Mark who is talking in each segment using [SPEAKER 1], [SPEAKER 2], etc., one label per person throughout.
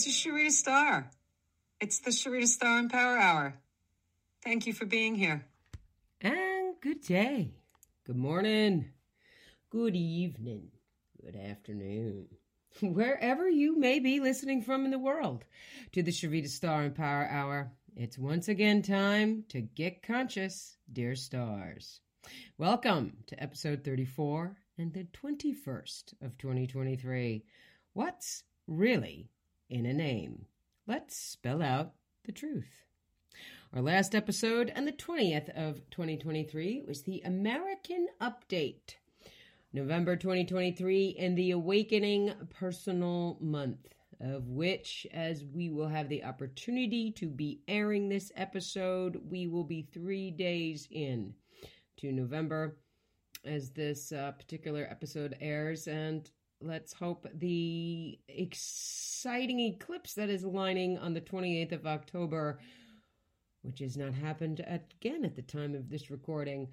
[SPEAKER 1] This is Sharita Star. It's the Sharita Star Empower Hour. Thank you for being here.
[SPEAKER 2] And good day, good morning, good evening, good afternoon, wherever you may be listening from in the world to the Sharita Star Empower Hour. It's once again time to get conscious, dear stars. Welcome to episode 34 and the 21st of 2023. What's really in a name? Let's spell out the truth. Our last episode on the 20th of 2023 was the American Update. November 2023 and the Awakening Personal Month, of which, as we will have the opportunity to be airing this episode, we will be three days in to November as this uh, particular episode airs. And let's hope the exciting eclipse that is lining on the 28th of October, which has not happened again at the time of this recording.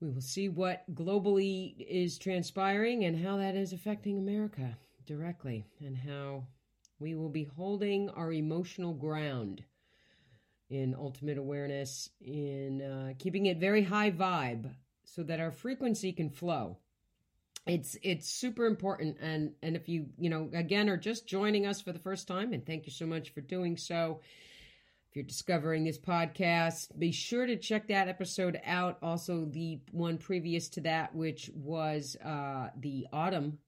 [SPEAKER 2] We will see what globally is transpiring and how that is affecting America directly, and how we will be holding our emotional ground in ultimate awareness, in uh, keeping it very high vibe so that our frequency can flow. It's it's super important and and if you, you know, again are just joining us for the first time and thank you so much for doing so. If you're discovering this podcast, be sure to check that episode out. Also, the one previous to that, which was uh, the autumn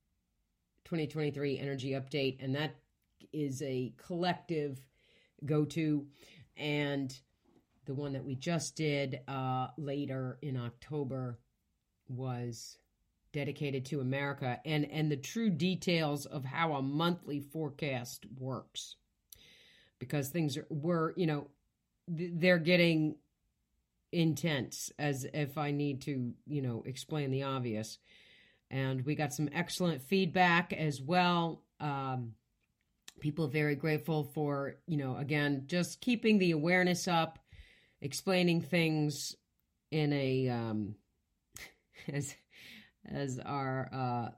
[SPEAKER 2] 2023 energy update, and that is a collective go to. And the one that we just did uh, later in October was dedicated to America and and the true details of how a monthly forecast works. Because things are, were you know they're getting intense as if I need to you know explain the obvious. And we got some excellent feedback as well. Um, people very grateful for you know again just keeping the awareness up explaining things in a um, as as our uh,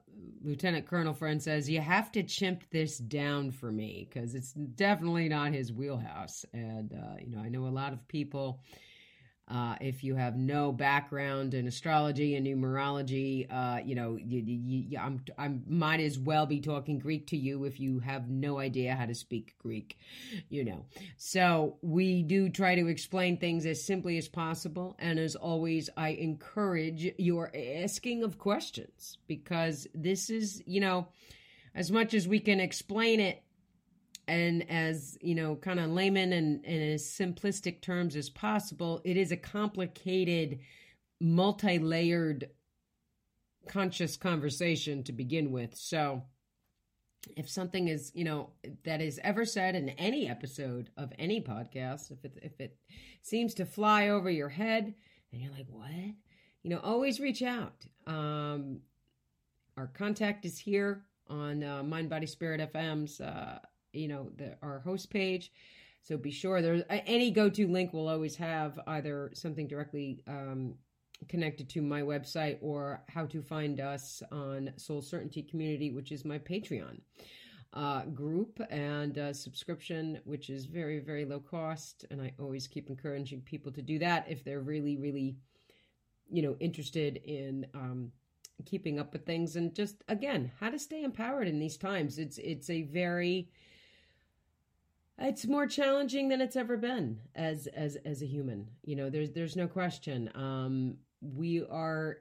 [SPEAKER 2] lieutenant colonel friend says, you have to chimp this down for me because it's definitely not his wheelhouse. And uh, you know, I know a lot of people uh, if you have no background in astrology and numerology, uh, you know, you, you, you, I'm, I might as well be talking Greek to you if you have no idea how to speak Greek, you know. So we do try to explain things as simply as possible. And as always, I encourage your asking of questions because this is, you know, as much as we can explain it and as you know kind of layman and, and as simplistic terms as possible it is a complicated multi-layered conscious conversation to begin with. So if something is you know that is ever said in any episode of any podcast if it if it seems to fly over your head and you're like what? You know always reach out. Um our contact is here on uh, mind body spirit fm's uh you know the our host page. So be sure there's any go-to link will always have either something directly um, connected to my website or how to find us on soul certainty community which is my patreon uh, group and uh, subscription which is very very low cost. And i always keep encouraging people to do that if they're really really you know interested in um, keeping up with things. And just again how to stay empowered in these times. It's it's a very it's more challenging than it's ever been as as as a human you know there's there's no question. Um we are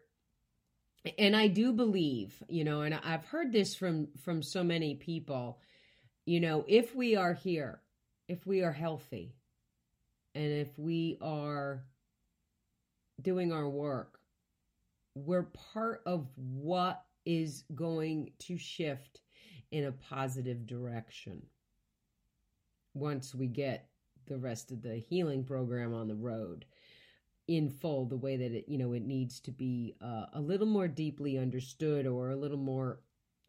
[SPEAKER 2] and i do believe you know and i've heard this from from so many people you know if we are here if we are healthy and if we are doing our work we're part of what is going to shift in a positive direction once we get the rest of the healing program on the road in full the way that it you know it needs to be uh, a little more deeply understood or a little more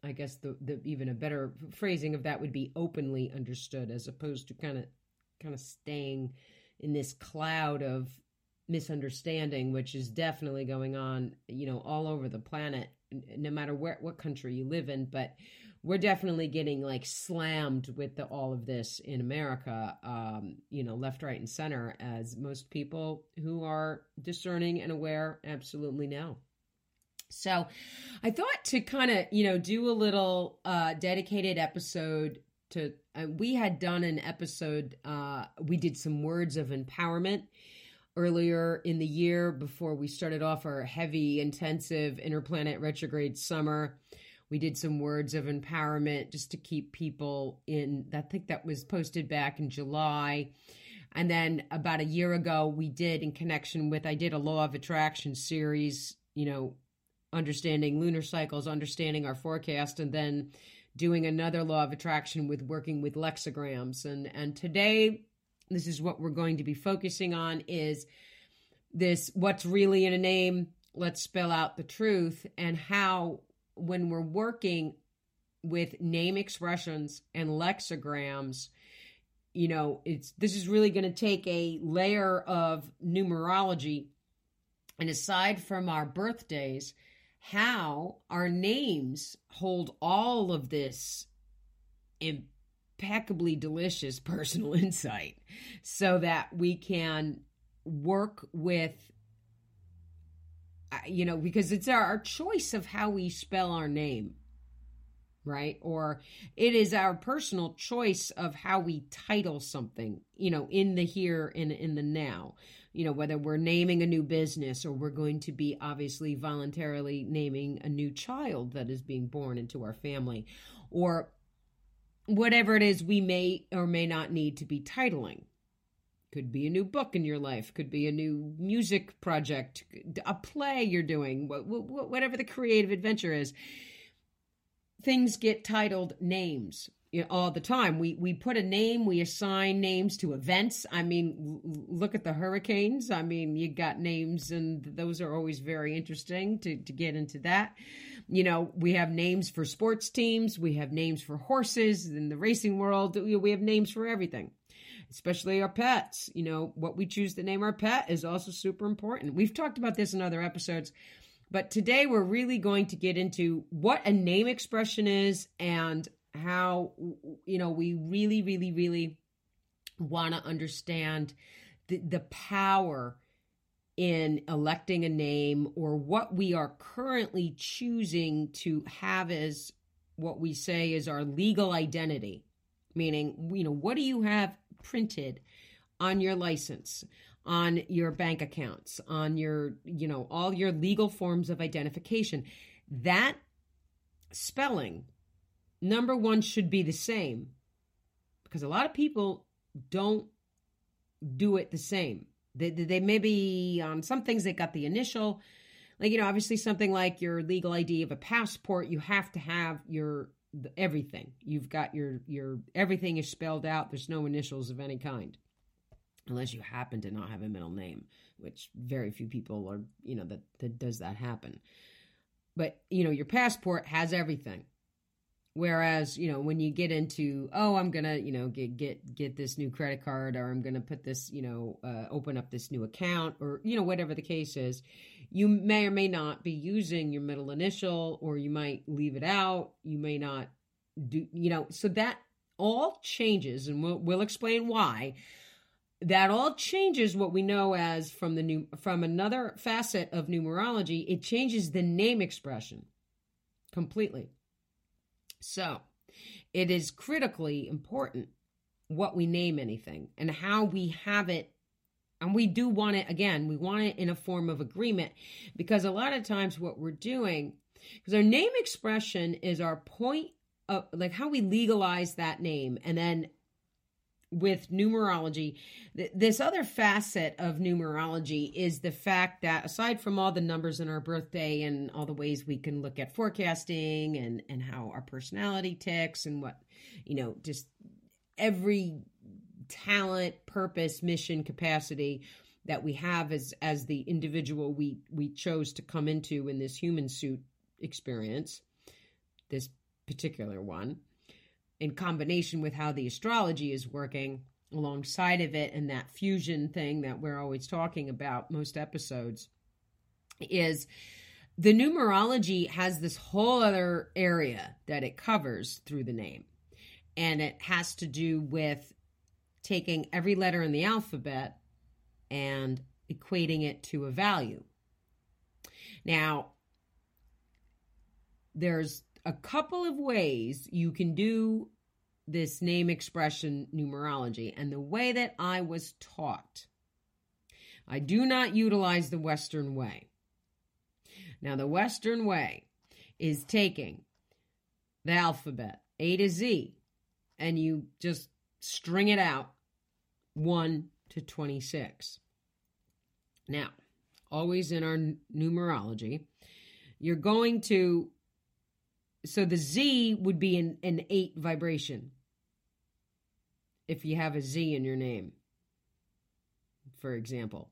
[SPEAKER 2] i guess the, the even a better phrasing of that would be openly understood as opposed to kind of kind of staying in this cloud of misunderstanding which is definitely going on you know all over the planet no matter where what country you live in. But we're definitely getting like slammed with the, all of this in America, um, you know, left, right, and center, as most people who are discerning and aware absolutely know. So I thought to kind of, you know, do a little uh, dedicated episode to, uh, we had done an episode, uh, we did some words of empowerment earlier in the year before we started off our heavy, intensive interplanet retrograde summer we did some words of empowerment just to keep people in. I think that was posted back in July. And then about a year ago, we did in connection with, I did a law of attraction series, you know, understanding lunar cycles, understanding our forecast, and then doing another law of attraction with working with lexigrams. And, and today, this is what we're going to be focusing on is this what's really in a name let's spell out the truth and how when we're working with name expressions and lexigrams, you know, it's this is really going to take a layer of numerology. And aside from our birthdays, how our names hold all of this impeccably delicious personal insight so that we can work with you know, because it's our, choice of how we spell our name, right? Or it is our personal choice of how we title something, you know, in the here and in the now. You know, whether we're naming a new business or we're going to be obviously voluntarily naming a new child that is being born into our family, or whatever it is we may or may not need to be titling could be a new book in your life. Could be a new music project a play you're doing whatever the creative adventure is. Things get titled names all the time. We we put a name we assign names to events. I mean look at the hurricanes. I mean you got names and those are always very interesting to to get into that. You know we have names for sports teams. We have names for horses in the racing world. We have names for everything especially our pets. You know, what we choose to name our pet is also super important. We've talked about this in other episodes, but today we're really going to get into what a name expression is and how, you know, we really, really, really want to understand the, the power in electing a name or what we are currently choosing to have as what we say is our legal identity meaning you know what do you have printed on your license, on your bank accounts, on your, you know, all your legal forms of identification. That spelling, number one, should be the same because a lot of people don't do it the same. They, they maybe on some things they got the initial, like, you know, obviously something like your legal ID of a passport, you have to have your everything. You've got your your everything is spelled out. There's no initials of any kind, unless you happen to not have a middle name, which very few people are. You know that that does that happen. But you know your passport has everything. Whereas, you know, when you get into, oh, I'm gonna, you know, get get get this new credit card, or I'm gonna put this, you know, uh, open up this new account, or you know, whatever the case is, you may or may not be using your middle initial, or you might leave it out. You may not do, you know, so that all changes, and we'll we'll explain why. That all changes what we know as from the new from another facet of numerology. It changes the name expression completely. So, it is critically important what we name anything and how we have it. And we do want it, again, we want it in a form of agreement because a lot of times what we're doing, because our name expression is our point of like how we legalize that name. And then with numerology, th- this other facet of numerology is the fact that aside from all the numbers in our birthday and all the ways we can look at forecasting and and how our personality ticks and what you know just every talent, purpose, mission, capacity that we have as as the individual we we chose to come into in this human suit experience, this particular one, in combination with how the astrology is working alongside of it and that fusion thing that we're always talking about most episodes is the numerology has this whole other area that it covers through the name and it has to do with taking every letter in the alphabet and equating it to a value. Now, there's a couple of ways you can do this name expression numerology, and the way that I was taught, I do not utilize the Western way. Now, the Western way is taking the alphabet A to Z and you just string it out 1 to 26. Now, always in our numerology, you're going to, so the Z would be an, an 8 vibration if you have a Z in your name, for example.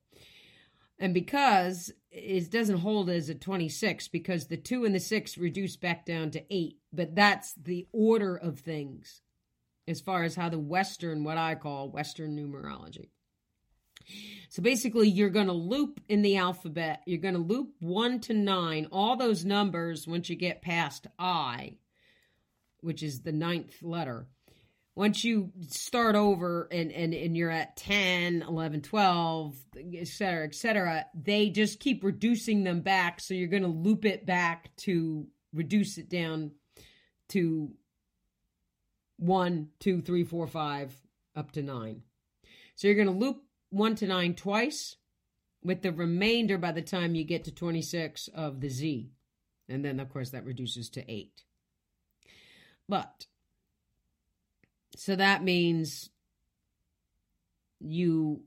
[SPEAKER 2] And because it doesn't hold as a 26, because the 2 and the 6 reduce back down to 8, but that's the order of things as far as how the Western, what I call Western numerology. So basically, you're going to loop in the alphabet. You're going to loop one to nine, all those numbers once you get past I, which is the ninth letter. Once you start over and, and, and you're at 10, 11, 12, et cetera, et cetera, they just keep reducing them back. So you're going to loop it back to reduce it down to one, two, three, four, five, up to nine. So you're going to loop one to nine twice with the remainder by the time you get to 26 of the Z. And then, of course, that reduces to eight. But, so that means you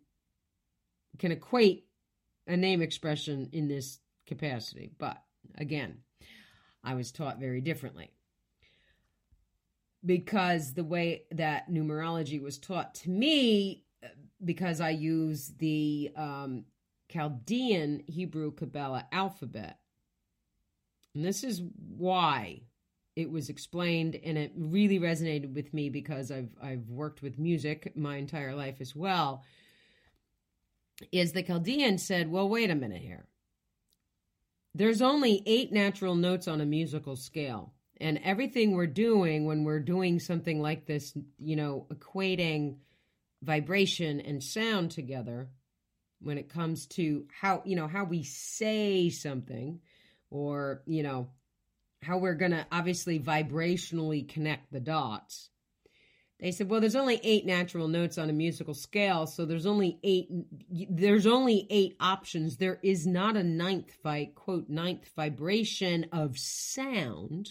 [SPEAKER 2] can equate a name expression in this capacity. But again, I was taught very differently because the way that numerology was taught to me, because I use the um, Chaldean Hebrew Kabbalah alphabet. And this is why it was explained, and it really resonated with me because I've I've worked with music my entire life as well. Is the Chaldean said, "Well, wait a minute here. There's only eight natural notes on a musical scale." and everything we're doing when we're doing something like this you know equating vibration and sound together when it comes to how you know how we say something or you know how we're going to obviously vibrationally connect the dots. They said well there's only eight natural notes on a musical scale so there's only eight there's only eight options. There is not a ninth vi- quote ninth vibration of sound.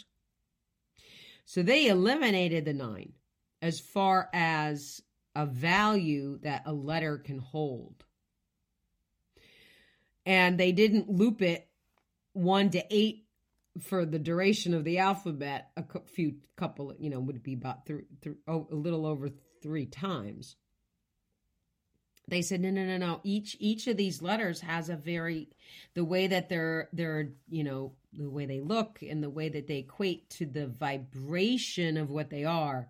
[SPEAKER 2] So they eliminated the nine as far as a value that a letter can hold. And they didn't loop it one to eight for the duration of the alphabet. A few couple, you know, would be about three, three oh, a little over three times. They said no, no, no, no. Each each of these letters has a very the way that they're they're you know the way they look and the way that they equate to the vibration of what they are.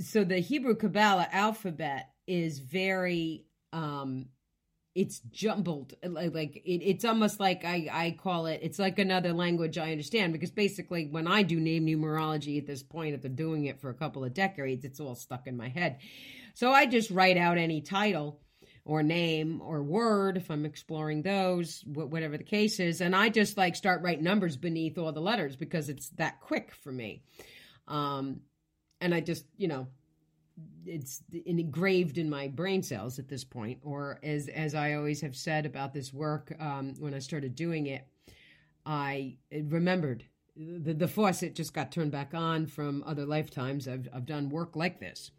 [SPEAKER 2] So the Hebrew Kabbalah alphabet is very um it's jumbled like, like it, it's almost like I, I call it it's like another language i understand because basically when i do name numerology at this point after doing it for a couple of decades it's all stuck in my head so i just write out any title or name or word if I'm exploring those, whatever the case is. And I just like start writing numbers beneath all the letters because it's that quick for me. Um, and I just, you know, it's engraved in my brain cells at this point or as as i always have said about this work um, when i started doing it i remembered the, the faucet just got turned back on from other lifetimes. I've, I've done work like this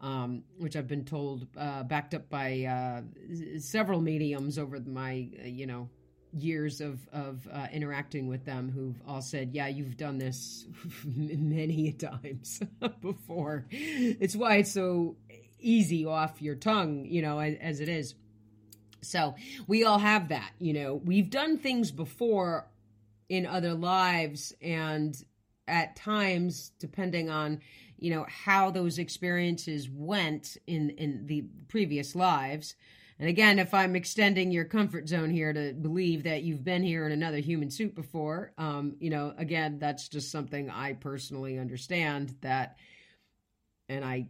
[SPEAKER 2] um, which I've been told, uh, backed up by uh, several mediums over my, uh, you know, years of of uh, interacting with them, who've all said, "Yeah, you've done this many times before." It's why it's so easy off your tongue, you know, as, as it is. So we all have that, you know. We've done things before in other lives, and at times, depending on you know how those experiences went in in the previous lives and again if i'm extending your comfort zone here to believe that you've been here in another human suit before um you know again that's just something i personally understand that and i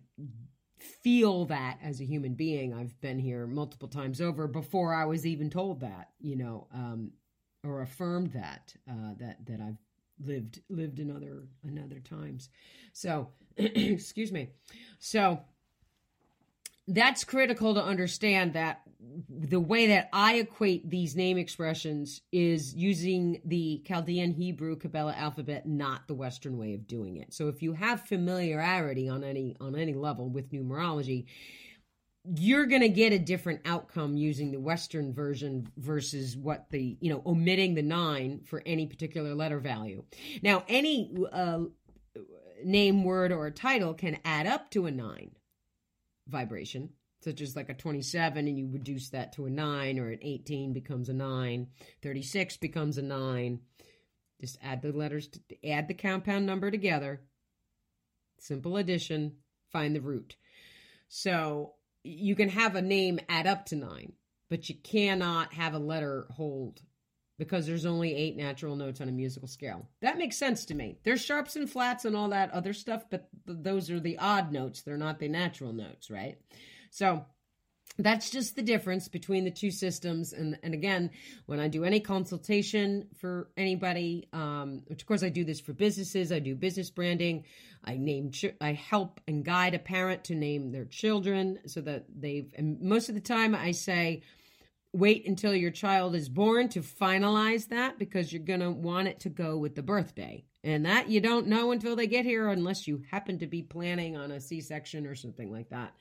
[SPEAKER 2] feel that as a human being i've been here multiple times over before i was even told that you know um or affirmed that uh that that i've lived lived in other in other times so excuse me. So that's critical to understand that the way that I equate these name expressions is using the Chaldean Hebrew Kabbalah alphabet, not the Western way of doing it. So if you have familiarity on any on any level with numerology, you're going to get a different outcome using the Western version versus what the, you know, omitting the nine for any particular letter value. Now, any uh, name, word, or title can add up to a nine vibration, such as like a 27, and you reduce that to a nine, or an 18 becomes a nine, 36 becomes a nine. Just add the letters, to, add the compound number together. Simple addition, find the root. So you can have a name add up to nine, but you cannot have a letter hold because there's only eight natural notes on a musical scale. That makes sense to me. There's sharps and flats and all that other stuff, but th- those are the odd notes. They're not the natural notes, right? So that's just the difference between the two systems. And, and again, when I do any consultation for anybody, um, which of course I do this for businesses, I do business branding. I name, ch- I help and guide a parent to name their children so that they've, and most of the time I say, wait until your child is born to finalize that because you're going to want it to go with the birthday. And that you don't know until they get here unless you happen to be planning on a C section or something like that.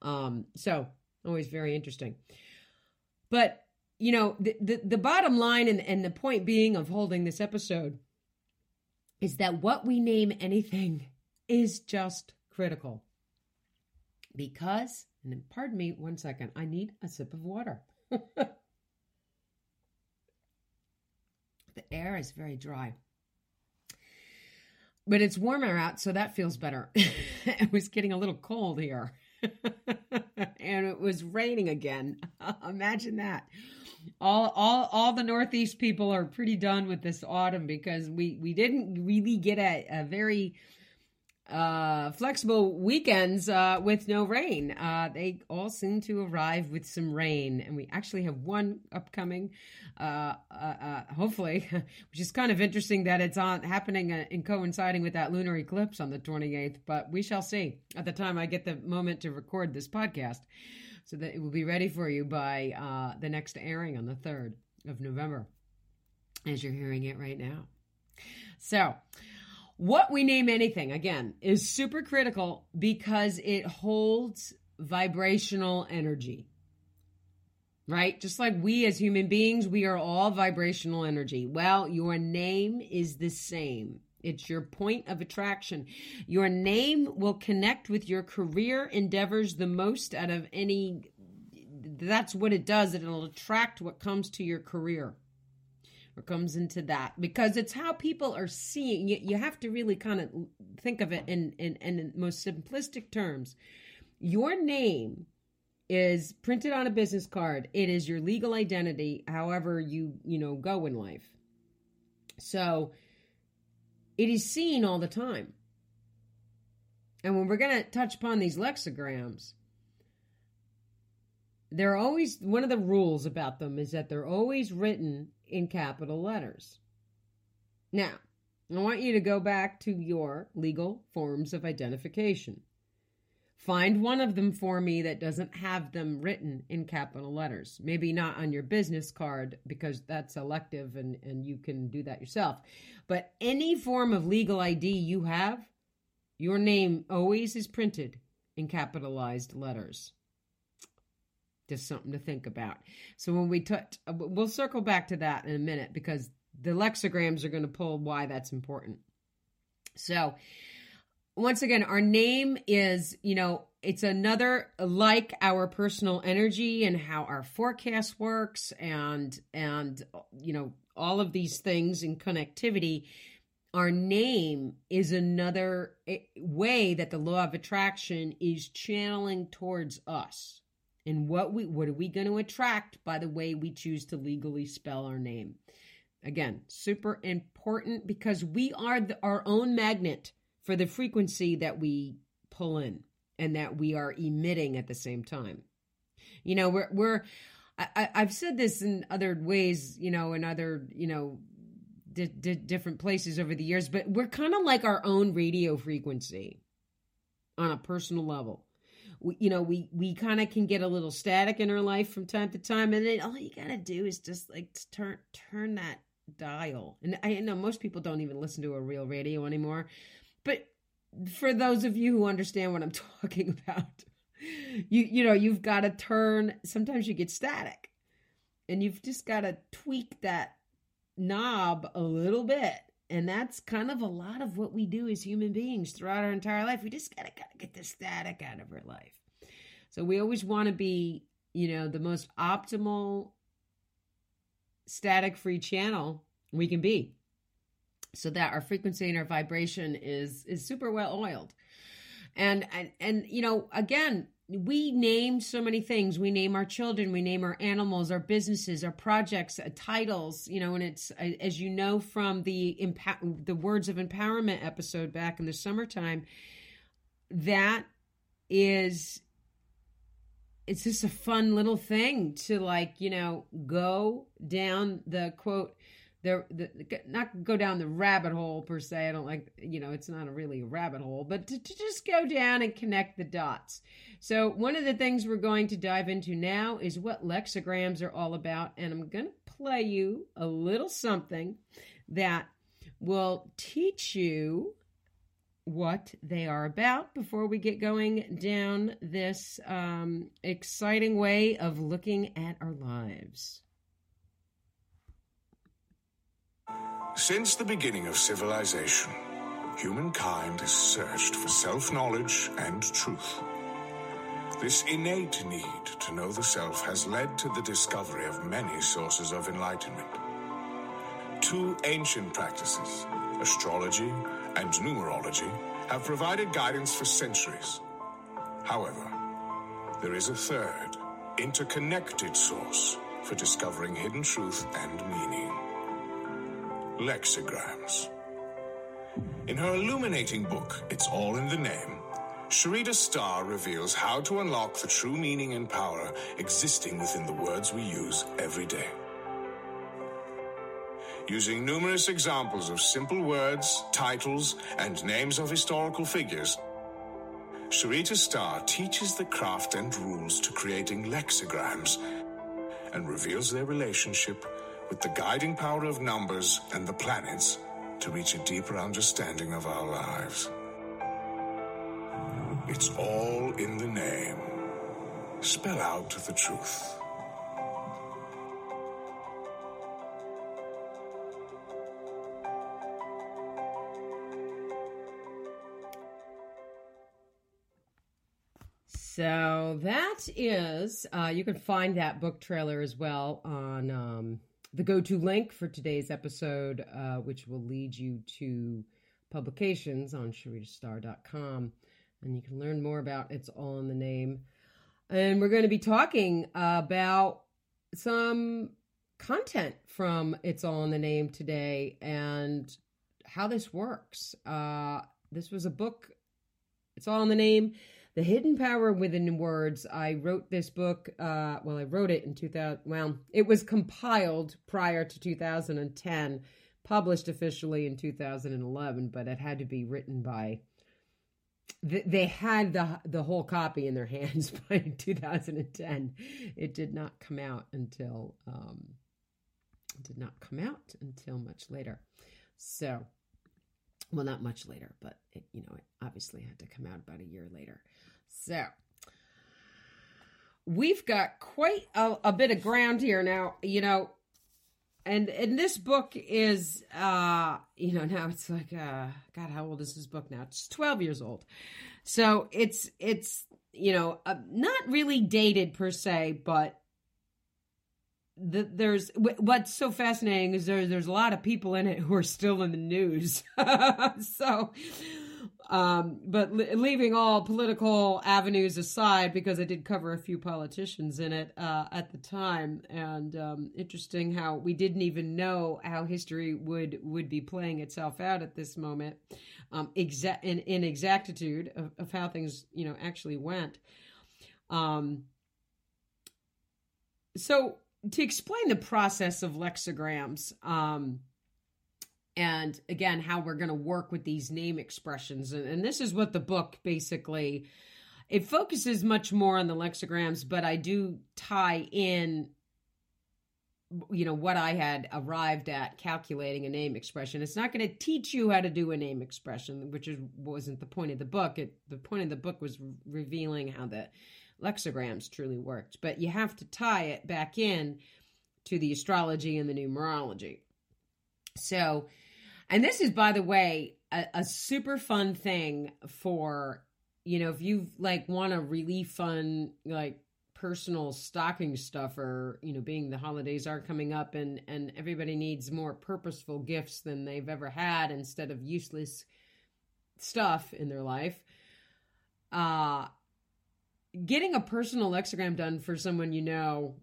[SPEAKER 2] Um, so, always very interesting. But, you know, the, the, the bottom line and, and the point being of holding this episode is that what we name anything is just critical. Because, and pardon me one second, I need a sip of water. the air is very dry. But it's warmer out, so that feels better. it was getting a little cold here. and it was raining again. Imagine that. All all all the northeast people are pretty done with this autumn because we we didn't really get a, a very uh, flexible weekends uh, with no rain. Uh, they all seem to arrive with some rain, and we actually have one upcoming. Uh, uh, uh, hopefully, which is kind of interesting that it's on happening and coinciding with that lunar eclipse on the 28th. But we shall see at the time I get the moment to record this podcast, so that it will be ready for you by the next airing on the 3rd of November, as you're hearing it right now. So what we name anything, again, is super critical because it holds vibrational energy. Right? Just like we as human beings, we are all vibrational energy. Well, your name is the same. It's your point of attraction. Your name will connect with your career endeavors the most out of any. That's what it does. It'll attract what comes to your career or comes into that because it's how people are seeing you, you have to really kind of think of it in, in, in most simplistic terms. Your name is printed on a business card. It is your legal identity however you you know go in life. So it is seen all the time. And when we're going to touch upon these lexigrams they're always one of the rules about them is that they're always written in capital letters. Now, I want you to go back to your legal forms of identification. Find one of them for me that doesn't have them written in capital letters. Maybe not on your business card because that's elective and, and you can do that yourself. But any form of legal ID you have, your name always is printed in capitalized letters. Just something to think about. So when we touch, we'll circle back to that in a minute because the lexigrams are going to pull why that's important. So once again, our name is, you know, it's another like our personal energy and how our forecast works and and you know all of these things in connectivity our name is another eh, way that the law of attraction is channeling towards us and what we what are we going to attract by the way we choose to legally spell our name? Again super important because we are the, our own magnet for the frequency that we pull in and that we are emitting at the same time. You know we're we're I, i've said this in other ways you know in other you know di- di- different places over the years but we're kind of like our own radio frequency on a personal level we, you know we we kind of can get a little static in our life from time to time and then all you gotta do is just like turn turn that dial. And i know most people don't even listen to a real radio anymore but for those of you who understand what i'm talking about you you know you've got to turn sometimes you get static and you've just got to tweak that knob a little bit and that's kind of a lot of what we do as human beings throughout our entire life. We just gotta, gotta get the static out of our life. So we always want to be you know the most optimal static free channel we can be so that our frequency and our vibration is is super well oiled. And and and you know again we name so many things. We name our children we name our animals our businesses our projects uh, titles you know and it's uh, as you know from the impa- the words of empowerment episode back in the summertime that is it's just a fun little thing to like you know go down the quote the, the not go down the rabbit hole per se. I don't like you know it's not a really a rabbit hole, but to, to just go down and connect the dots. So one of the things we're going to dive into now is what lexigrams are all about, and I'm going to play you a little something that will teach you what they are about before we get going down this um, exciting way of looking at our lives.
[SPEAKER 3] Since the beginning of civilization, humankind has searched for self knowledge and truth. This innate need to know the self has led to the discovery of many sources of enlightenment. Two ancient practices, astrology and numerology, have provided guidance for centuries. However, there is a third, interconnected source for discovering hidden truth and meaning lexigrams. In her illuminating book, It's All in the Name, Sharita Star reveals how to unlock the true meaning and power existing within the words we use every day. Using numerous examples of simple words, titles, and names of historical figures, Sharita Star teaches the craft and rules to creating lexigrams and reveals their relationship with the guiding power of numbers and the planets to reach a deeper understanding of our lives. It's all in the name. Spell out the truth.
[SPEAKER 2] So that is, uh, you can find that book trailer as well on um, the go to link for today's episode, uh, which will lead you to publications on sharitastar.com. And you can learn more about It's All in the Name. And we're going to be talking about some content from It's All in the Name today and how this works. Uh, this was a book, It's All in the Name the Hidden Power Within Words. I wrote this book, uh, well, I wrote it in 2000, well, it was compiled prior to 2010, published officially in 2011, but it had to be written by, they had the, the whole copy in their hands by 2010. It did not come out until, um, did not come out until much later. So, well, not much later, but it, you know, it obviously had to come out about a year later. So, we've got quite a, a bit of ground here now, you know, and and this book is uh you know now it's like uh god how old is this book now? It's 12 years old. So it's it's you know uh, not really dated per se but the, there's what's so fascinating is there, there's a lot of people in it who are still in the news. So um, but leaving all political avenues aside, because I did cover a few politicians in it uh, at the time, and um, interesting how we didn't even know how history would would be playing itself out at this moment, um, exa- in, in exactitude of, of how things you know actually went. Um, so to explain the process of lexigrams. Um, and again how we're going to work with these name expressions. And, and, this is what the book basically it focuses much more on the lexigrams but i do tie in you know what i had arrived at calculating a name expression. It's not going to teach you how to do a name expression which is, wasn't the point of the book. It, the point of the book was revealing how the lexigrams truly worked. But you have to tie it back in to the astrology and the numerology. So and this is, by the way, a, a super fun thing for, you know, if you like want a really fun, like, personal stocking stuffer you know being the holidays are coming up and and everybody needs more purposeful gifts than they've ever had instead of useless stuff in their life uh getting a personal lexigram done for someone you know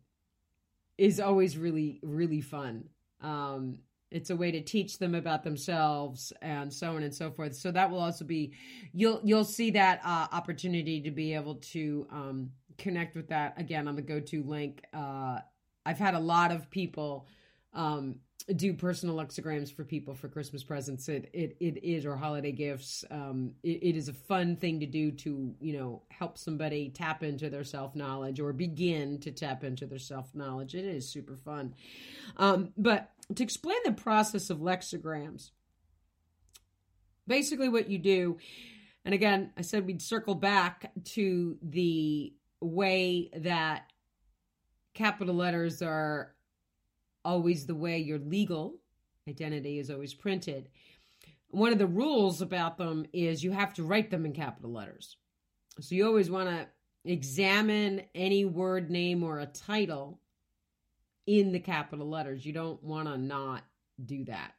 [SPEAKER 2] is always really really fun. Um it's a way to teach them about themselves and so on and so forth. So that will also be you'll you'll see that uh, opportunity to be able to um, connect with that again on the go-to link. Uh, i've had a lot of people um, do personal lexigrams for people for Christmas presents. It it, it is or holiday gifts. Um, it, it is a fun thing to do to you know help somebody tap into their self knowledge or begin to tap into their self knowledge. It is super fun. Um, but to explain the process of lexigrams, basically what you do, and again, I said we'd circle back to the way that capital letters are always the way your legal identity is always printed. One of the rules about them is you have to write them in capital letters. So you always want to examine any word name or a title in the capital letters. You don't want to not do that.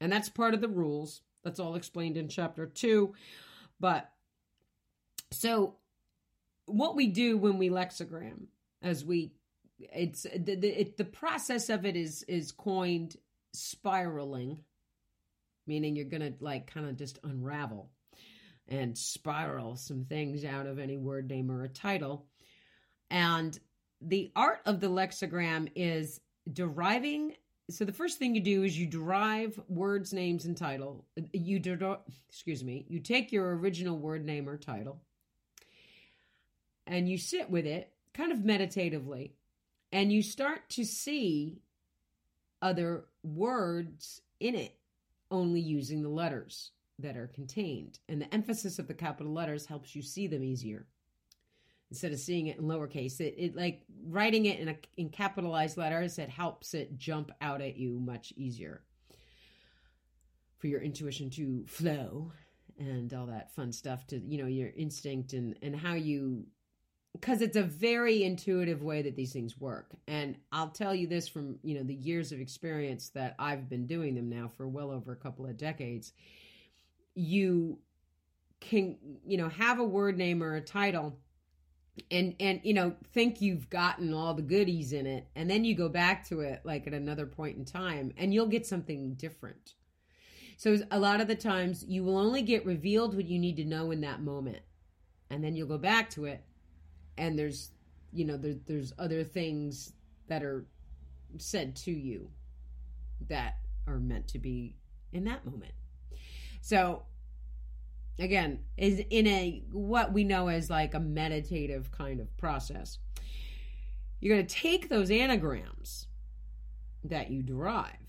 [SPEAKER 2] And that's part of the rules. That's all explained in chapter two. But so what we do when we lexigram as we it's the the, it, the process of it is is coined spiraling meaning you're gonna like kind of just unravel and spiral some things out of any word name or a title. And the art of the lexigram is deriving so the first thing you do is you derive words names and title. You der- excuse me you take your original word name or title and you sit with it kind of meditatively and you start to see other words in it only using the letters that are contained. And the emphasis of the capital letters helps you see them easier. Instead of seeing it in lowercase it, it like writing it in a in capitalized letters it helps it jump out at you much easier for your intuition to flow and all that fun stuff to you know your instinct and and how you because it's a very intuitive way that these things work. And i'll tell you this from you know the years of experience that i've been doing them now for well over a couple of decades. You can you know have a word name or a title and and you know think you've gotten all the goodies in it and then you go back to it like at another point in time and you'll get something different. So a lot of the times you will only get revealed what you need to know in that moment and then you'll go back to it and there's you know there, there's other things that are said to you that are meant to be in that moment. So again is in a what we know as like a meditative kind of process you're going to take those anagrams that you derive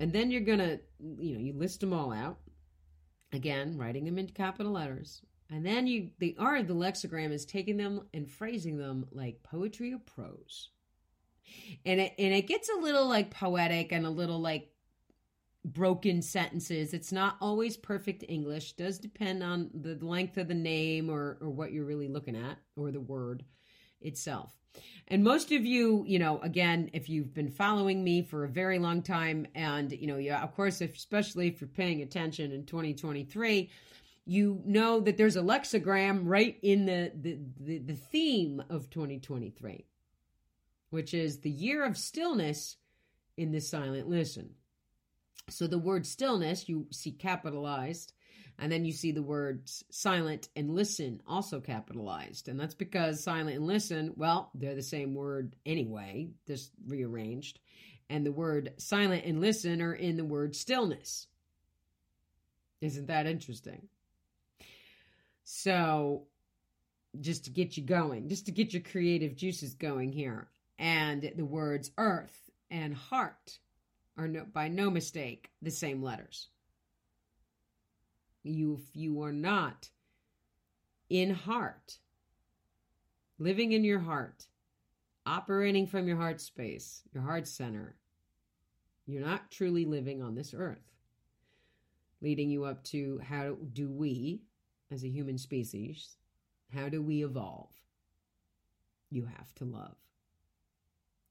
[SPEAKER 2] and then you're going to you know you list them all out. Again writing them in capital letters And then you the art of the lexigram is taking them and phrasing them like poetry or prose. And it and it gets a little like poetic and a little like broken sentences. It's not always perfect English. Does depend on the length of the name or or what you're really looking at or the word itself. And most of you, you know, again, if you've been following me for a very long time and you know, yeah, of course, if, especially if you're paying attention in 2023, you know that there's a lexigram right in the, the, the, the theme of 2023, which is the year of stillness in the silent listen. So the word stillness you see capitalized, and then you see the words silent and listen also capitalized. And that's because silent and listen, well, they're the same word anyway, just rearranged. And the word silent and listen are in the word stillness. Isn't that interesting? So, just to get you going, just to get your creative juices going here. And the words earth and heart are no, by no mistake the same letters. You, if you are not in heart, living in your heart, operating from your heart space, your heart center, you're not truly living on this earth. Leading you up to how do we, as a human species, how do we evolve? You have to love.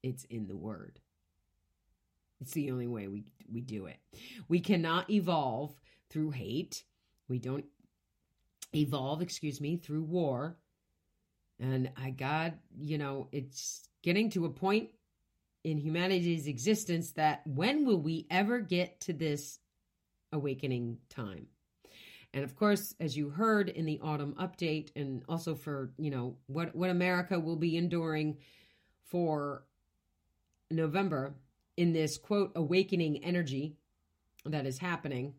[SPEAKER 2] It's in the word. It's the only way we we do it. We cannot evolve through hate. We don't evolve, excuse me, through war. And I God, you know, it's getting to a point in humanity's existence that when will we ever get to this awakening time? And of course, as you heard in the autumn update, and also for you know what what America will be enduring for November in this quote awakening energy that is happening,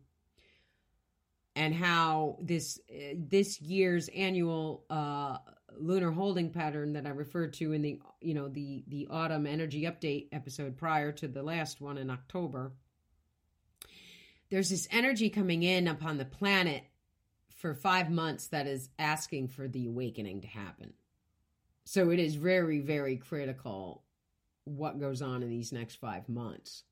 [SPEAKER 2] and how this uh, this year's annual uh, lunar holding pattern that I referred to in the you know the the autumn energy update episode prior to the last one in October there's this energy coming in upon the planet for five months that is asking for the awakening to happen. So it is very, very critical what goes on in these next five months.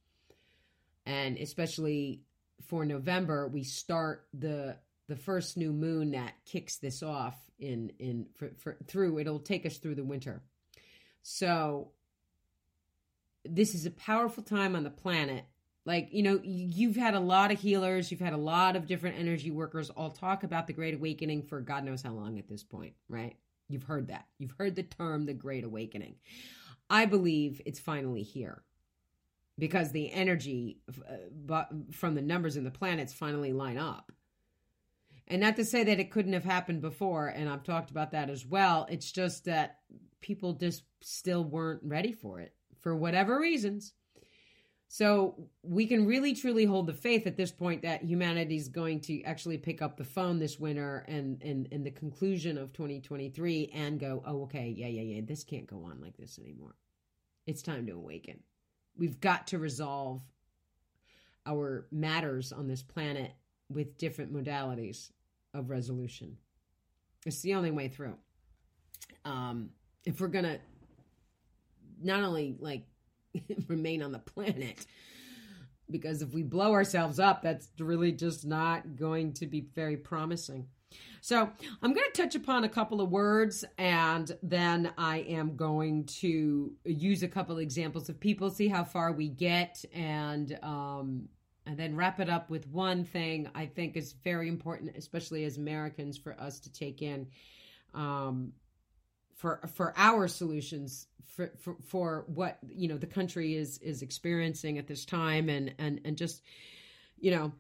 [SPEAKER 2] And especially for November, we start the the first new moon that kicks this off in in for, for, through it'll take us through the winter. So this is a powerful time on the planet like, you know, you've had a lot of healers, you've had a lot of different energy workers all talk about the Great Awakening for God knows how long at this point, right? You've heard that. You've heard the term the Great Awakening. I believe it's finally here because the energy uh, from the numbers in the planets finally line up. And not to say that it couldn't have happened before, and I've talked about that as well. It's just that people just still weren't ready for it for whatever reasons. So we can really truly hold the faith at this point that humanity is going to actually pick up the phone this winter and and in the conclusion of 2023 and go, oh okay, yeah, yeah, yeah, this can't go on like this anymore. It's time to awaken. We've got to resolve our matters on this planet with different modalities of resolution. It's the only way through. Um, if we're gonna not only like remain on the planet. Because if we blow ourselves up, that's really just not going to be very promising. So, I'm going to touch upon a couple of words and then I am going to use a couple examples of people, see how far we get, and um, and then wrap it up with one thing I think is very important, especially as Americans, for us to take in. Um, for for our solutions for, for for what you know the country is is experiencing at this time and and and just you know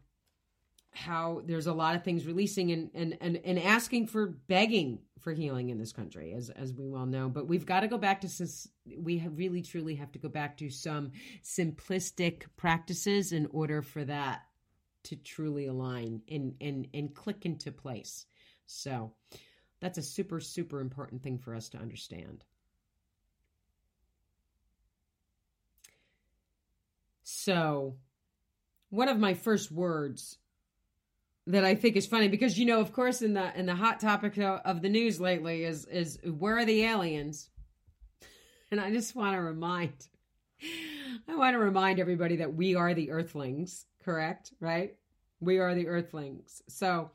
[SPEAKER 2] how there's a lot of things releasing and and and, and asking for begging for healing in this country as as we well know. But we've got to go back to we have really truly have to go back to some simplistic practices in order for that to truly align and and and click into place. So that's a super, super important thing for us to understand. So, one of my first words that I think is funny because you know, of course, in the in the hot topic of the news lately is is where are the aliens? And I just want to remind, I want to remind everybody that we are the Earthlings, correct? Right? We are the Earthlings. So,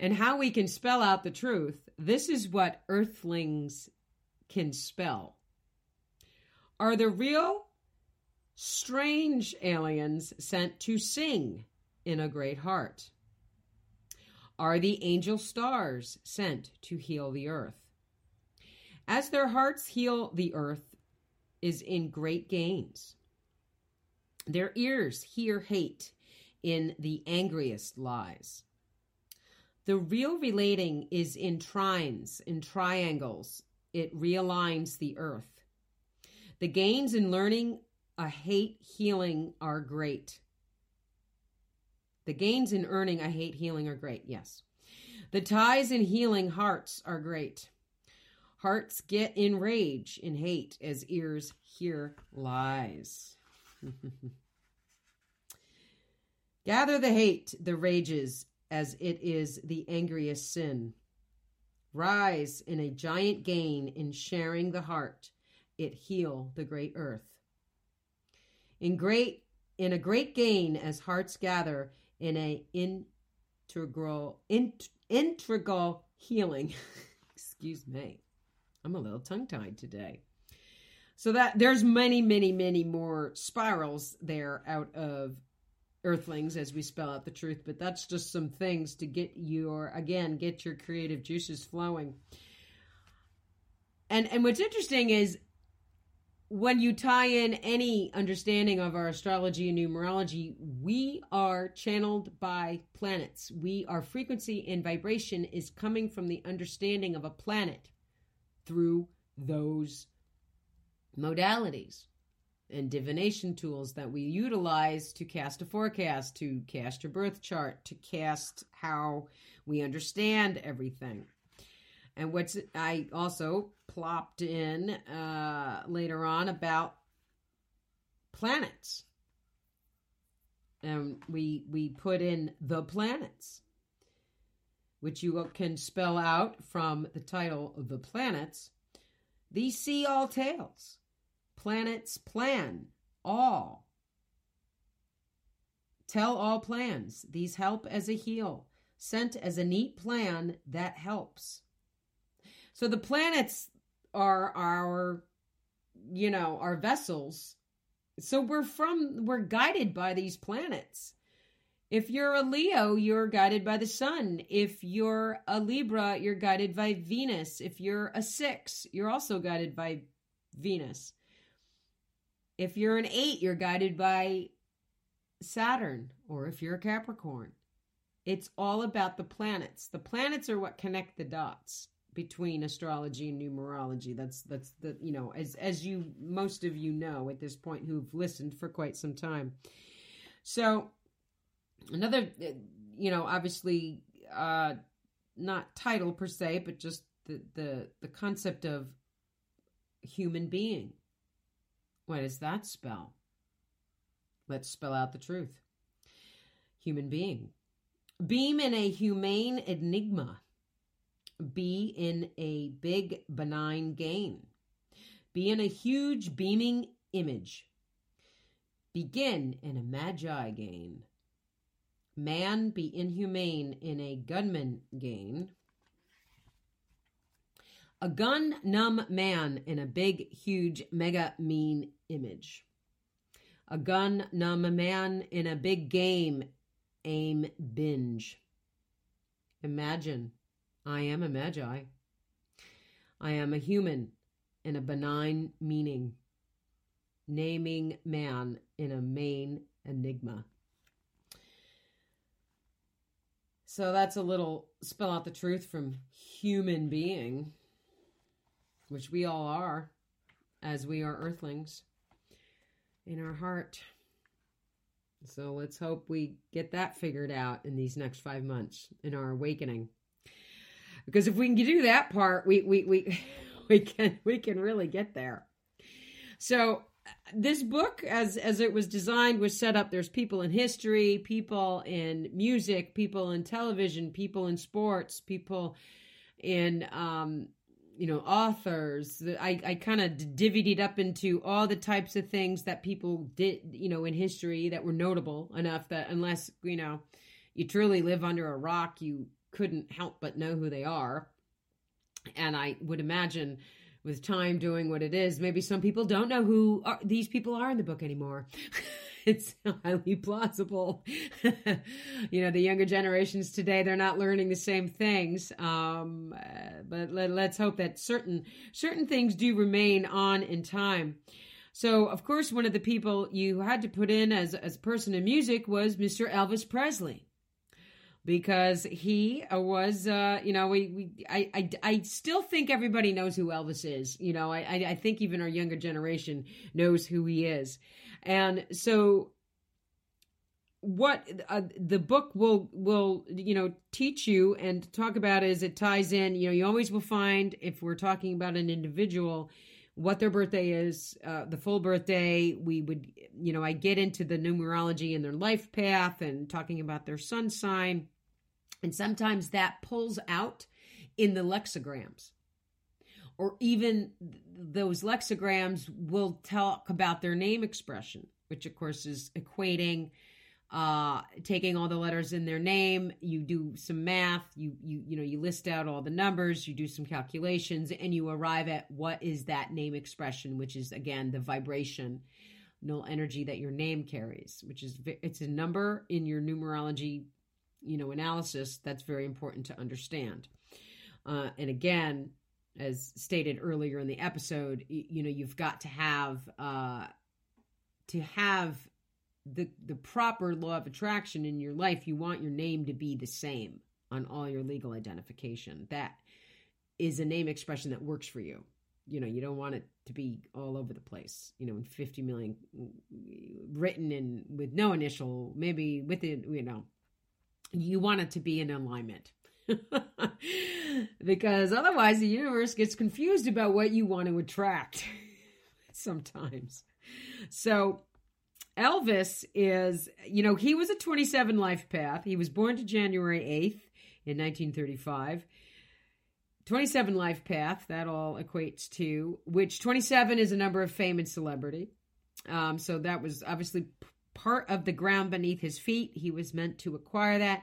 [SPEAKER 2] and how we can spell out the truth. This is what Earthlings can spell. Are the real strange aliens sent to sing in a great heart? are the angel stars sent to heal the earth. As their hearts heal the earth is in great gains. Their ears hear hate in the angriest lies. The real relating is in trines, in triangles. It realigns the earth. The gains in learning a hate healing are great. The gains in earning a hate healing are great, yes. The ties in healing hearts are great. Hearts get in rage in hate as ears hear lies. Gather the hate, the rages, as it is the angriest sin. Rise in a giant gain in sharing the heart, it heal the great earth. In great in a great gain as hearts gather, in a integral in, integral healing. Excuse me. I'm a little tongue tied today. So that there's many, many, many more spirals there out of earthlings as we spell out the truth, but that's just some things to get your again, get your creative juices flowing. And and what's interesting is when you tie in any understanding of our astrology and numerology, we are channeled by planets. We our frequency and vibration is coming from the understanding of a planet through those modalities and divination tools that we utilize to cast a forecast, to cast your birth chart, to cast how we understand everything. And what's I also plopped in uh, later on about planets. And we we put in the planets, which you can spell out from the title of the planets. These see all tales. Planets plan all. Tell all plans. These help as a heal, sent as a neat plan that helps. So the planets are our, you know, our vessels. So we're from, we're guided by these planets. If you're a Leo, you're guided by the sun. If you're a Libra, you're guided by Venus. If you're a six, you're also guided by Venus. If you're an eight, you're guided by Saturn. Or if you're a Capricorn, it's all about the planets. The planets are what connect the dots between astrology and numerology. That's that's the you know as as you most of you know at this point who've listened for quite some time. So another you know obviously uh not title per se but just the the the concept of human being. What does that spell? Let's spell out the truth. Human being. Beam in a humane enigma be in a big benign gain. Be in a huge beaming image. Begin in a magi gain. Man be inhumane in a gunman gain. A gun numb man in a big, huge, mega mean image. A gun numb a man in a big game aim binge. Imagine I am a magi. I am a human in a benign meaning, naming man in a main enigma. So that's a little spell out the truth from human being, which we all are, as we are earthlings in our heart. So let's hope we get that figured out in these next five months in our awakening because if we can do that part, we we we we can we can really get there. So this book as as it was designed was set up there's people in history people in music people in television people in sports people in um you know authors i i kind of divvied it up into all the types of things that people did you know in history that were notable enough that unless you know you truly live under a rock you couldn't help but know who they are and i would imagine with time doing what it is, maybe some people don't know who are, these people are in the book anymore. it's highly plausible. you know, the younger generations today, they're not learning the same things. Um, uh, but let, us hope that certain certain things do remain on in time. So, of course, one of the people you had to put in as as a person in music was Mr. Elvis Presley because he uh, was, uh, you know, we, we I, I, I still think everybody knows who Elvis is. You know, I, I think even our younger generation knows who he is. And so what uh, the book will will you know teach you and talk about is it ties in you know you always will find if we're talking about an individual what their birthday is uh, the full birthday we would you know i get into the numerology and their life path and talking about their sun sign and sometimes that pulls out in the lexigrams. Or even those lexigrams will talk about their name expression, which of course is equating uh, taking all the letters in their name. You do some math. You you you know you list out all the numbers. You do some calculations and you arrive at what is that name expression which is again the vibration null energy that your name carries which is it's a number in your numerology you know analysis that's very important to understand. Uh, and again as stated earlier in the episode you, you know you've got to have uh, to have the the proper law of attraction in your life you want your name to be the same on all your legal identification that is a name expression that works for you you know you don't want it to be all over the place you know in 50 million written in with no initial maybe with it you know you want it to be in alignment. because otherwise the universe gets confused about what you want to attract sometimes. So Elvis is, you know, he was a 27 life path. He was born to January 8th in 1935. 27 life path, that all equates to, which 27 is a number of fame and celebrity. Um, so that was obviously part of the ground beneath his feet. He was meant to acquire that.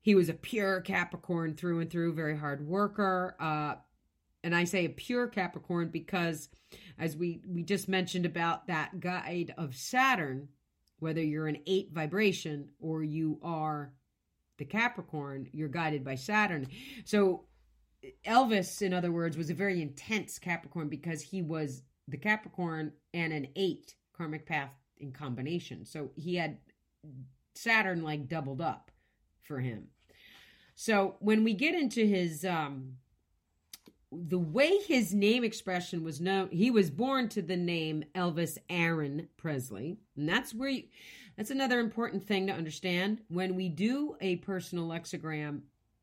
[SPEAKER 2] He was a pure Capricorn through and through, very hard worker. Uh, and I say a pure Capricorn because, as we we just mentioned about that guide of Saturn, whether you're an eight vibration or you are the Capricorn, you're guided by Saturn. So Elvis, in other words, was a very intense Capricorn because he was the Capricorn and an eight karmic path in combination. So he had Saturn like doubled up for him. So when we get into his um the way his name expression was known, he was born to the name Elvis Aaron Presley. And that's where you, that's another important thing to understand. When we do a personal lexigram,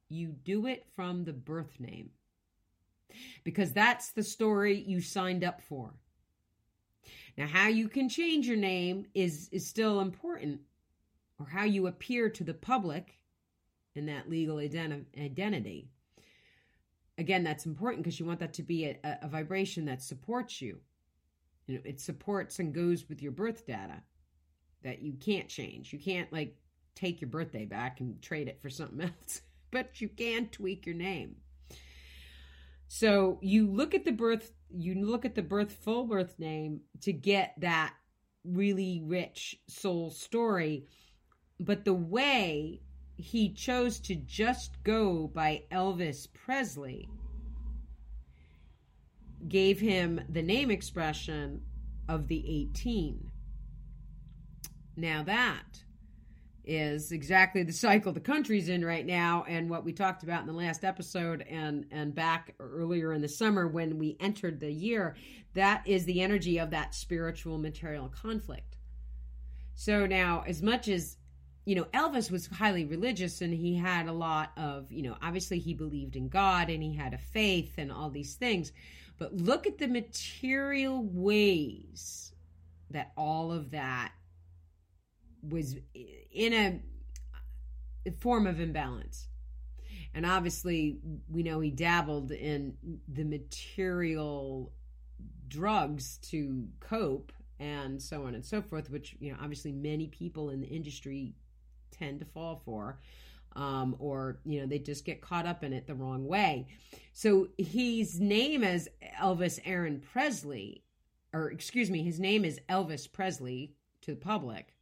[SPEAKER 2] you do it from the birth name. Because that's the story you signed up for. Now, how you can change your name is, is still important, or how you appear to the public in that legal identi- identity. Again, that's important because you want that to be a, a vibration that supports you. You know, it supports and goes with your birth data that you can't change. You can't like take your birthday back and trade it for something else, but you can tweak your name. So you look at the birth, you look at the birth full birth name to get that really rich soul story. But the way he chose to just go by Elvis Presley gave him the name expression of the 18. Now that is exactly the cycle the country's in right now and what we talked about in the last episode and and back earlier in the summer when we entered the year that is the energy of that spiritual material conflict so now as much as you know Elvis was highly religious and he had a lot of you know obviously he believed in God and he had a faith and all these things but look at the material ways that all of that was in a form of imbalance. And obviously, we know he dabbled in the material drugs to cope and so on and so forth, which, you know, obviously many people in the industry tend to fall for. Um, or you know they just get caught up in it the wrong way. So his name as Elvis Aaron Presley, or excuse me, his name is Elvis Presley to the public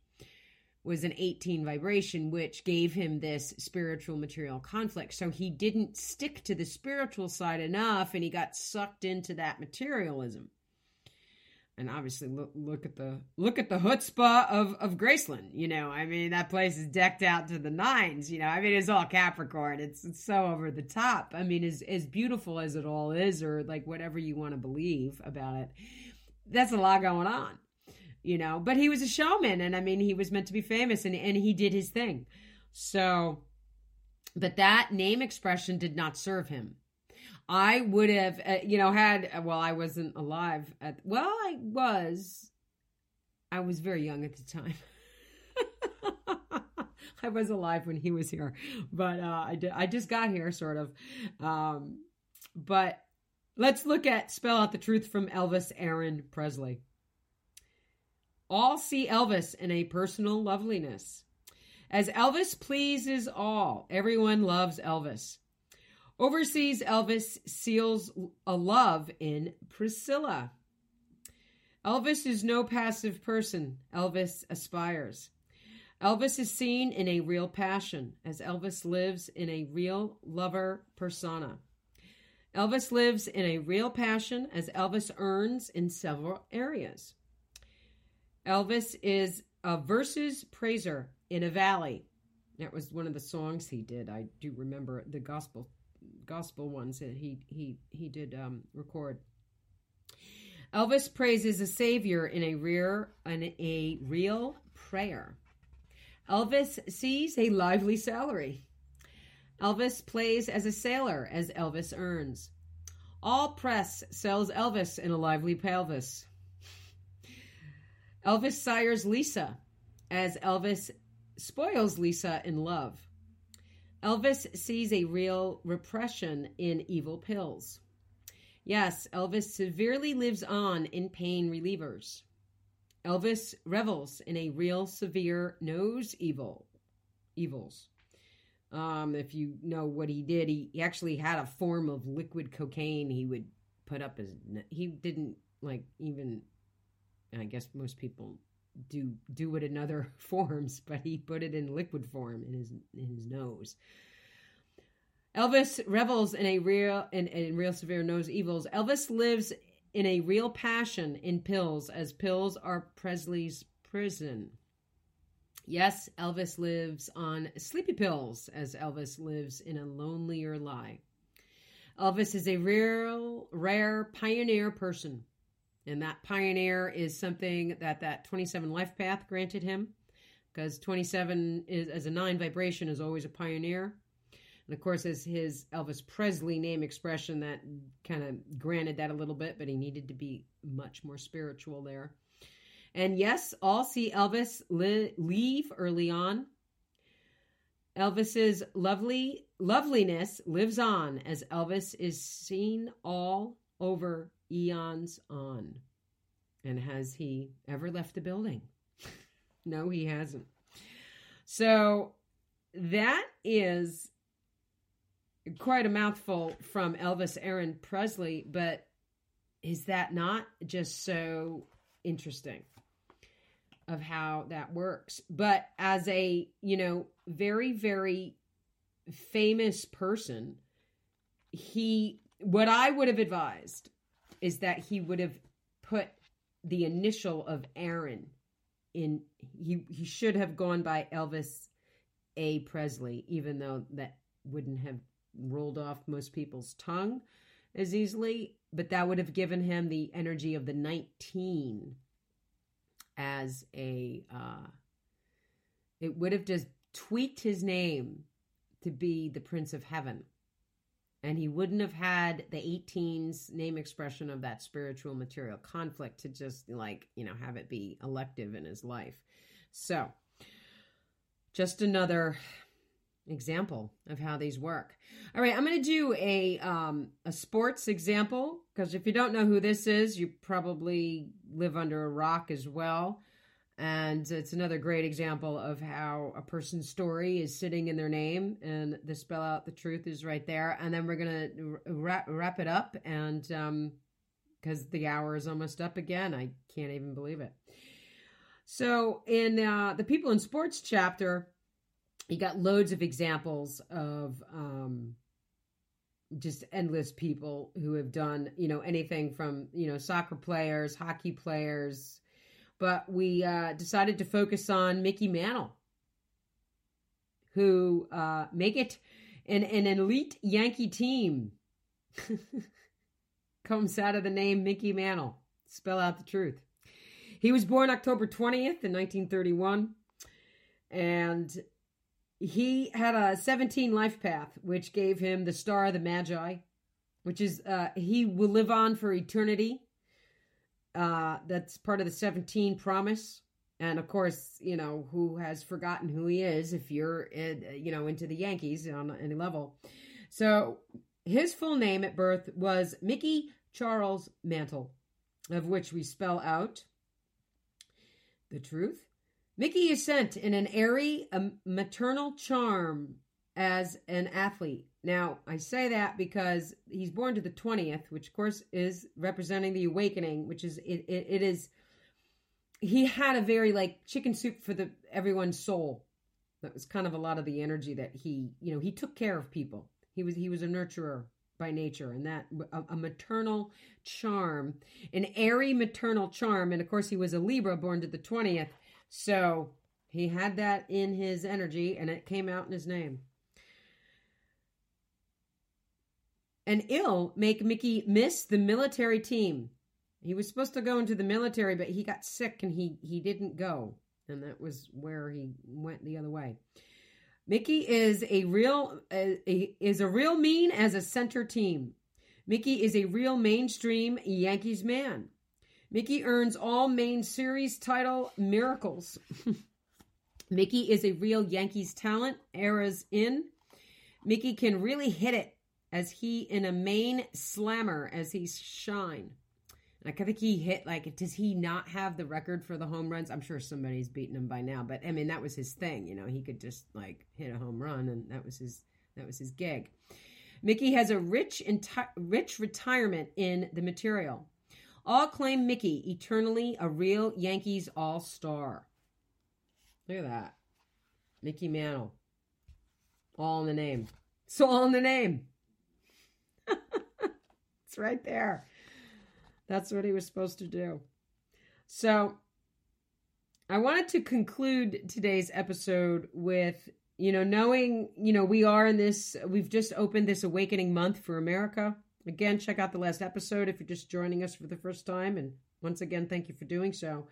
[SPEAKER 2] was an 18 vibration, which gave him this spiritual material conflict. So he didn't stick to the spiritual side enough and he got sucked into that materialism. And obviously look look at the look at the chutzpah of, of Graceland. You know, I mean that place is decked out to the nines, you know. I mean it's all Capricorn. It's it's so over the top. I mean as as beautiful as it all is, or like whatever you want to believe about it, that's a lot going on you know but he was a showman and i mean he was meant to be famous and, and he did his thing so but that name expression did not serve him i would have uh, you know had well i wasn't alive at well i was i was very young at the time I was alive when he was here, but uh, I, did, I just got here, sort of. Um, but let's look at Spell Out the Truth from Elvis Aaron Presley. All see Elvis in a personal loveliness. As Elvis pleases all, everyone loves Elvis. Overseas, Elvis seals a love in Priscilla. Elvis is no passive person. Elvis aspires. Elvis is seen in a real passion, as Elvis lives in a real lover persona. Elvis lives in a real passion, as Elvis earns in several areas. Elvis is a verses praiser in a valley. That was one of the songs he did. I do remember the gospel gospel ones that he he he did um, record. Elvis praises a savior in a rear in a real prayer. Elvis sees a lively salary. Elvis plays as a sailor as Elvis earns. All press sells Elvis in a lively pelvis. Elvis sires Lisa as Elvis spoils Lisa in love. Elvis sees a real repression in evil pills. Yes, Elvis severely lives on in pain relievers. Elvis revels in a real severe knows evil evils. Um, if you know what he did, he, he actually had a form of liquid cocaine he would put up his. He didn't like even I guess most people do do it in other forms, but he put it in liquid form in his in his nose. Elvis revels in a real in, in real severe nose evils. Elvis lives in a real passion in pills, as pills are Presley's prison. Yes, Elvis lives on sleepy pills, as Elvis lives in a lonelier lie. Elvis is a real, rare pioneer person. And that pioneer is something that that 27 life path granted him because 27 is as a nine vibration is always a pioneer. And of course, as his Elvis Presley name expression, that kind of granted that a little bit, but he needed to be much more spiritual there. And yes, all see Elvis li- leave early on. Elvis's lovely loveliness lives on as Elvis is seen all over eons on. And has he ever left the building? no, he hasn't. So that is quite a mouthful from Elvis Aaron Presley, but is that not just so interesting of how that works? But as a, you know, very, very famous person, he, what I would have advised is that he would have put the initial of Aaron in he he should have gone by Elvis A. Presley even though that wouldn't have rolled off most people's tongue as easily but that would have given him the energy of the 19 as a uh it would have just tweaked his name to be the prince of heaven and he wouldn't have had the 18's name expression of that spiritual material conflict to just like you know have it be elective in his life. So just another example of how these work. All right i'm going to do a um a sports example because if you don't know who this is you probably live under a rock as well and it's another great example of how a person's story is sitting in their name and the spell out the truth is right there. And then we're going to wrap, wrap it up. And because um, the hour is almost up again, I can't even believe it. So, in uh, the People in Sports chapter, you got loads of examples of um, just endless people who have done, you know, anything from, you know, soccer players, hockey players, but we uh, decided to focus on Mickey Mantle, who uh, make it an, an elite Yankee team. Comes out of the name Mickey Mantle. Spell out the truth. He was born October 20th in 1931, and he had a 17 life path, which gave him the Star of the Magi, which is uh, he will live on for eternity uh, that's part of the 17 promise. And of course, you know, who has forgotten who he is if you're, in, you know, into the Yankees on any level. So his full name at birth was Mickey Charles Mantle, of which we spell out the truth. Mickey is sent in an airy um, maternal charm as an athlete. Now, I say that because he's born to the 20th, which of course is representing the awakening, which is it, it, it is he had a very like chicken soup for the everyone's soul. That was kind of a lot of the energy that he, you know, he took care of people. He was he was a nurturer by nature and that a, a, maternal charm an airy maternal charm and of course he was a libra born to the 20th so he had that in his energy and it came out in his name and ill make Mickey miss the military team. He was supposed to go into the military, but he got sick and he, he didn't go. And that was where he went the other way. Mickey is a real uh, is a real mean as a center team. Mickey is a real mainstream Yankees man. Mickey earns all main series title miracles. Mickey is a real Yankees talent, eras in. Mickey can really hit it as he in a main slammer as he shine. Like I think he hit like does he not have the record for the home runs? I'm sure somebody's beaten him by now, but I mean that was his thing, you know. He could just like hit a home run and that was his that was his gig. Mickey has a rich enti- rich retirement in the material. All claim Mickey eternally a real Yankees all-star. Look at that. Mickey Mantle. All in the name. It's all in the name. Right there. That's what he was supposed to do. So, I wanted to conclude today's episode with, you know, knowing, you know, we are in this, we've just opened this Awakening Month for America. Again, check out the last episode if you're just joining us for the first time. And once again, thank you for doing so.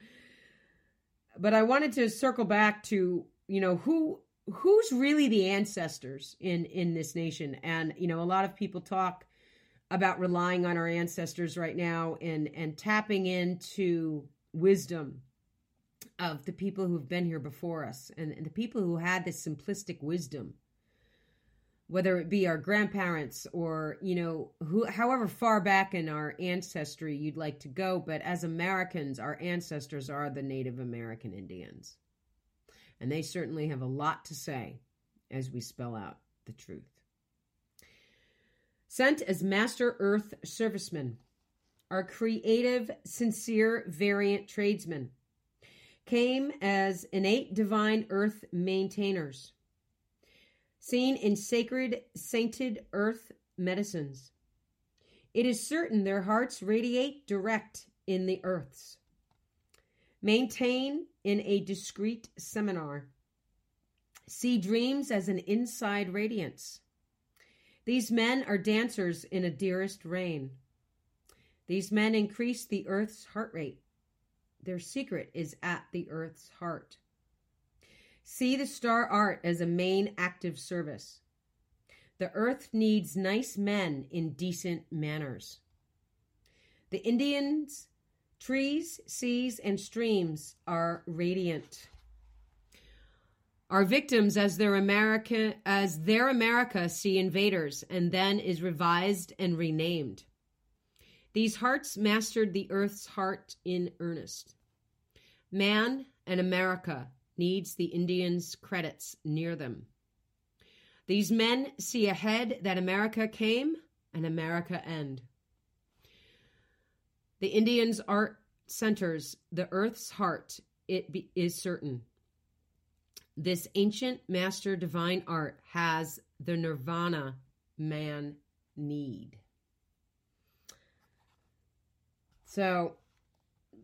[SPEAKER 2] But I wanted to circle back to, you know, who who's really the ancestors in in this nation and you know a lot of people talk about relying on our ancestors right now and and tapping into wisdom of the people who've been here before us and, and the people who had this simplistic wisdom whether it be our grandparents or you know who however far back in our ancestry you'd like to go but as americans our ancestors are the native american indians and they certainly have a lot to say as we spell out the truth. Sent as Master Earth servicemen, our creative, sincere, variant tradesmen came as innate divine earth maintainers, seen in sacred, sainted earth medicines. It is certain their hearts radiate direct in the earth's. Maintain in a discreet seminar. See dreams as an inside radiance. These men are dancers in a dearest rain. These men increase the earth's heart rate. Their secret is at the earth's heart. See the star art as a main active service. The earth needs nice men in decent manners. The Indians, trees, seas, and streams are radiant. Our victims, as their America, as their America, see invaders, and then is revised and renamed. These hearts mastered the earth's heart in earnest. Man and America needs the Indians' credits near them. These men see ahead that America came and America end. The Indians' art centers the earth's heart, it be, is certain. This ancient master divine art has the nirvana man need. So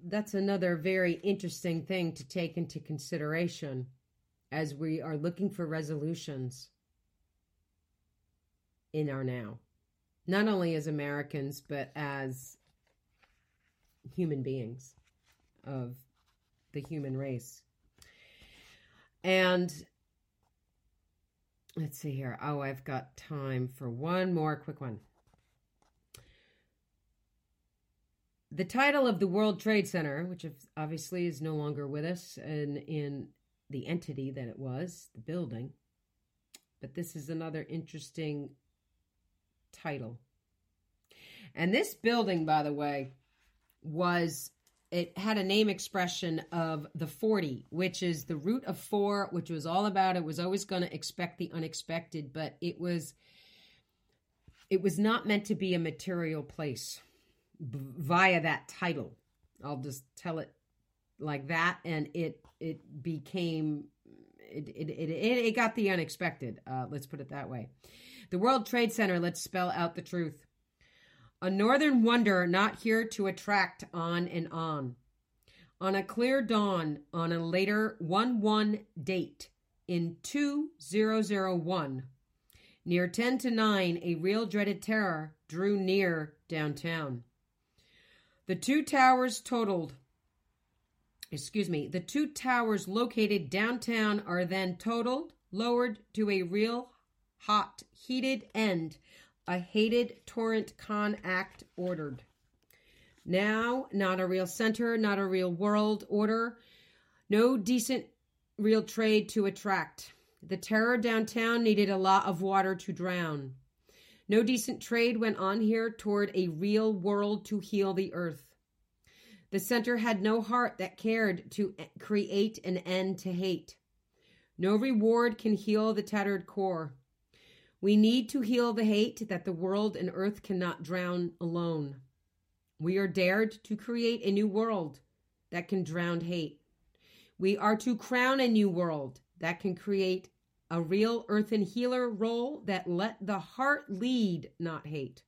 [SPEAKER 2] that's another very interesting thing to take into consideration as we are looking for resolutions in our now. Not only as Americans, but as human beings of the human race. And let's see here. Oh, I've got time for one more quick one. The title of the World Trade Center, which obviously is no longer with us and in the entity that it was, the building, but this is another interesting title. And this building, by the way, was it had a name expression of the 40, which is the root of four, which was all about it was always going to expect the unexpected, but it was it was not meant to be a material place b- via that title. I'll just tell it like that, and it it became it it it, it got the unexpected. Uh, let's put it that way. The World Trade Center. Let's spell out the truth. A northern wonder not here to attract on and on. On a clear dawn on a later 1 1 date in 2001, near 10 to 9, a real dreaded terror drew near downtown. The two towers totaled, excuse me, the two towers located downtown are then totaled, lowered to a real hot, heated end a hated torrent con act ordered. Now, not a real center, not a real world order, no decent real trade to attract. The terror downtown needed a lot of water to drown. No decent trade went on here toward a real world to heal the earth. The center had no heart that cared to create an end to hate. No reward can heal the tattered core. We need to heal the hate that the world and earth cannot drown alone. We are dared to create a new world that can drown hate. We are to crown a new world that can create a real earthen healer role that let the heart lead, not hate.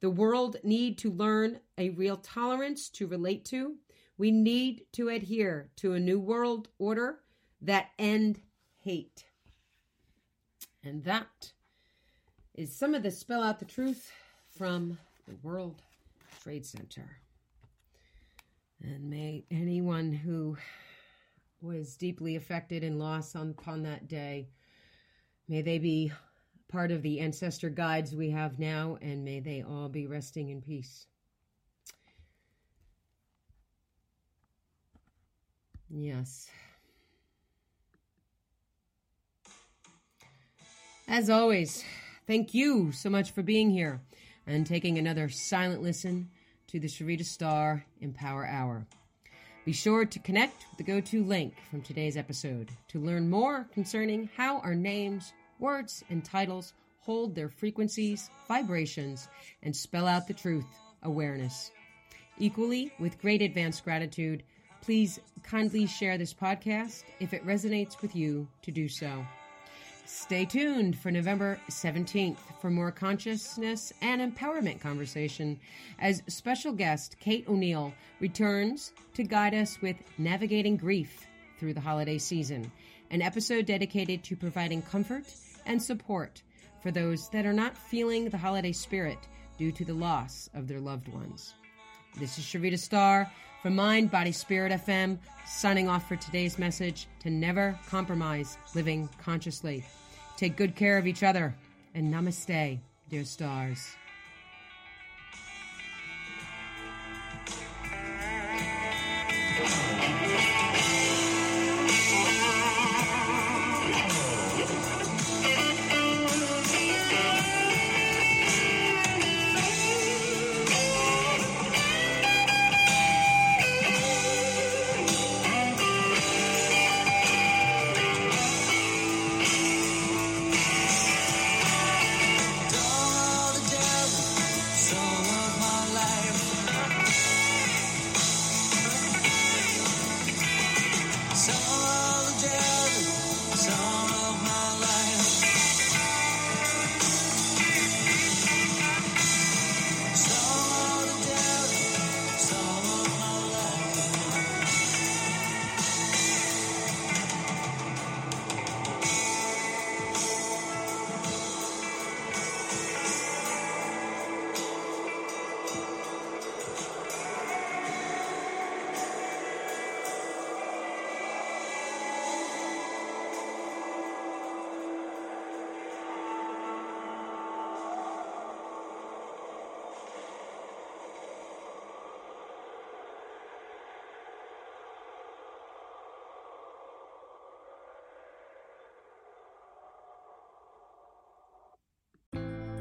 [SPEAKER 2] The world need to learn a real tolerance to relate to. We need to adhere to a new world order that end hate. And that is some of the spell out the truth from the World Trade Center. And may anyone who was deeply affected and lost on, upon that day, may they be part of the ancestor guides we have now, and may they all be resting in peace. Yes. As always, thank you so much for being here and taking another silent listen to the Sharita Star Empower Hour. Be sure to connect with the go to link from today's episode to learn more concerning how our names, words, and titles hold their frequencies, vibrations, and spell out the truth awareness. Equally, with great advanced gratitude, please kindly share this podcast if it resonates with you to do so. Stay tuned for November 17th for more consciousness and empowerment conversation as special guest Kate O'Neill returns to guide us with navigating grief through the holiday season, an episode dedicated to providing comfort and support for those that are not feeling the holiday spirit due to the loss of their loved ones. This is Sharita Star from Mind, Body, Spirit FM, signing off for today's message to never compromise living consciously. Take good care of each other
[SPEAKER 4] and namaste, dear stars.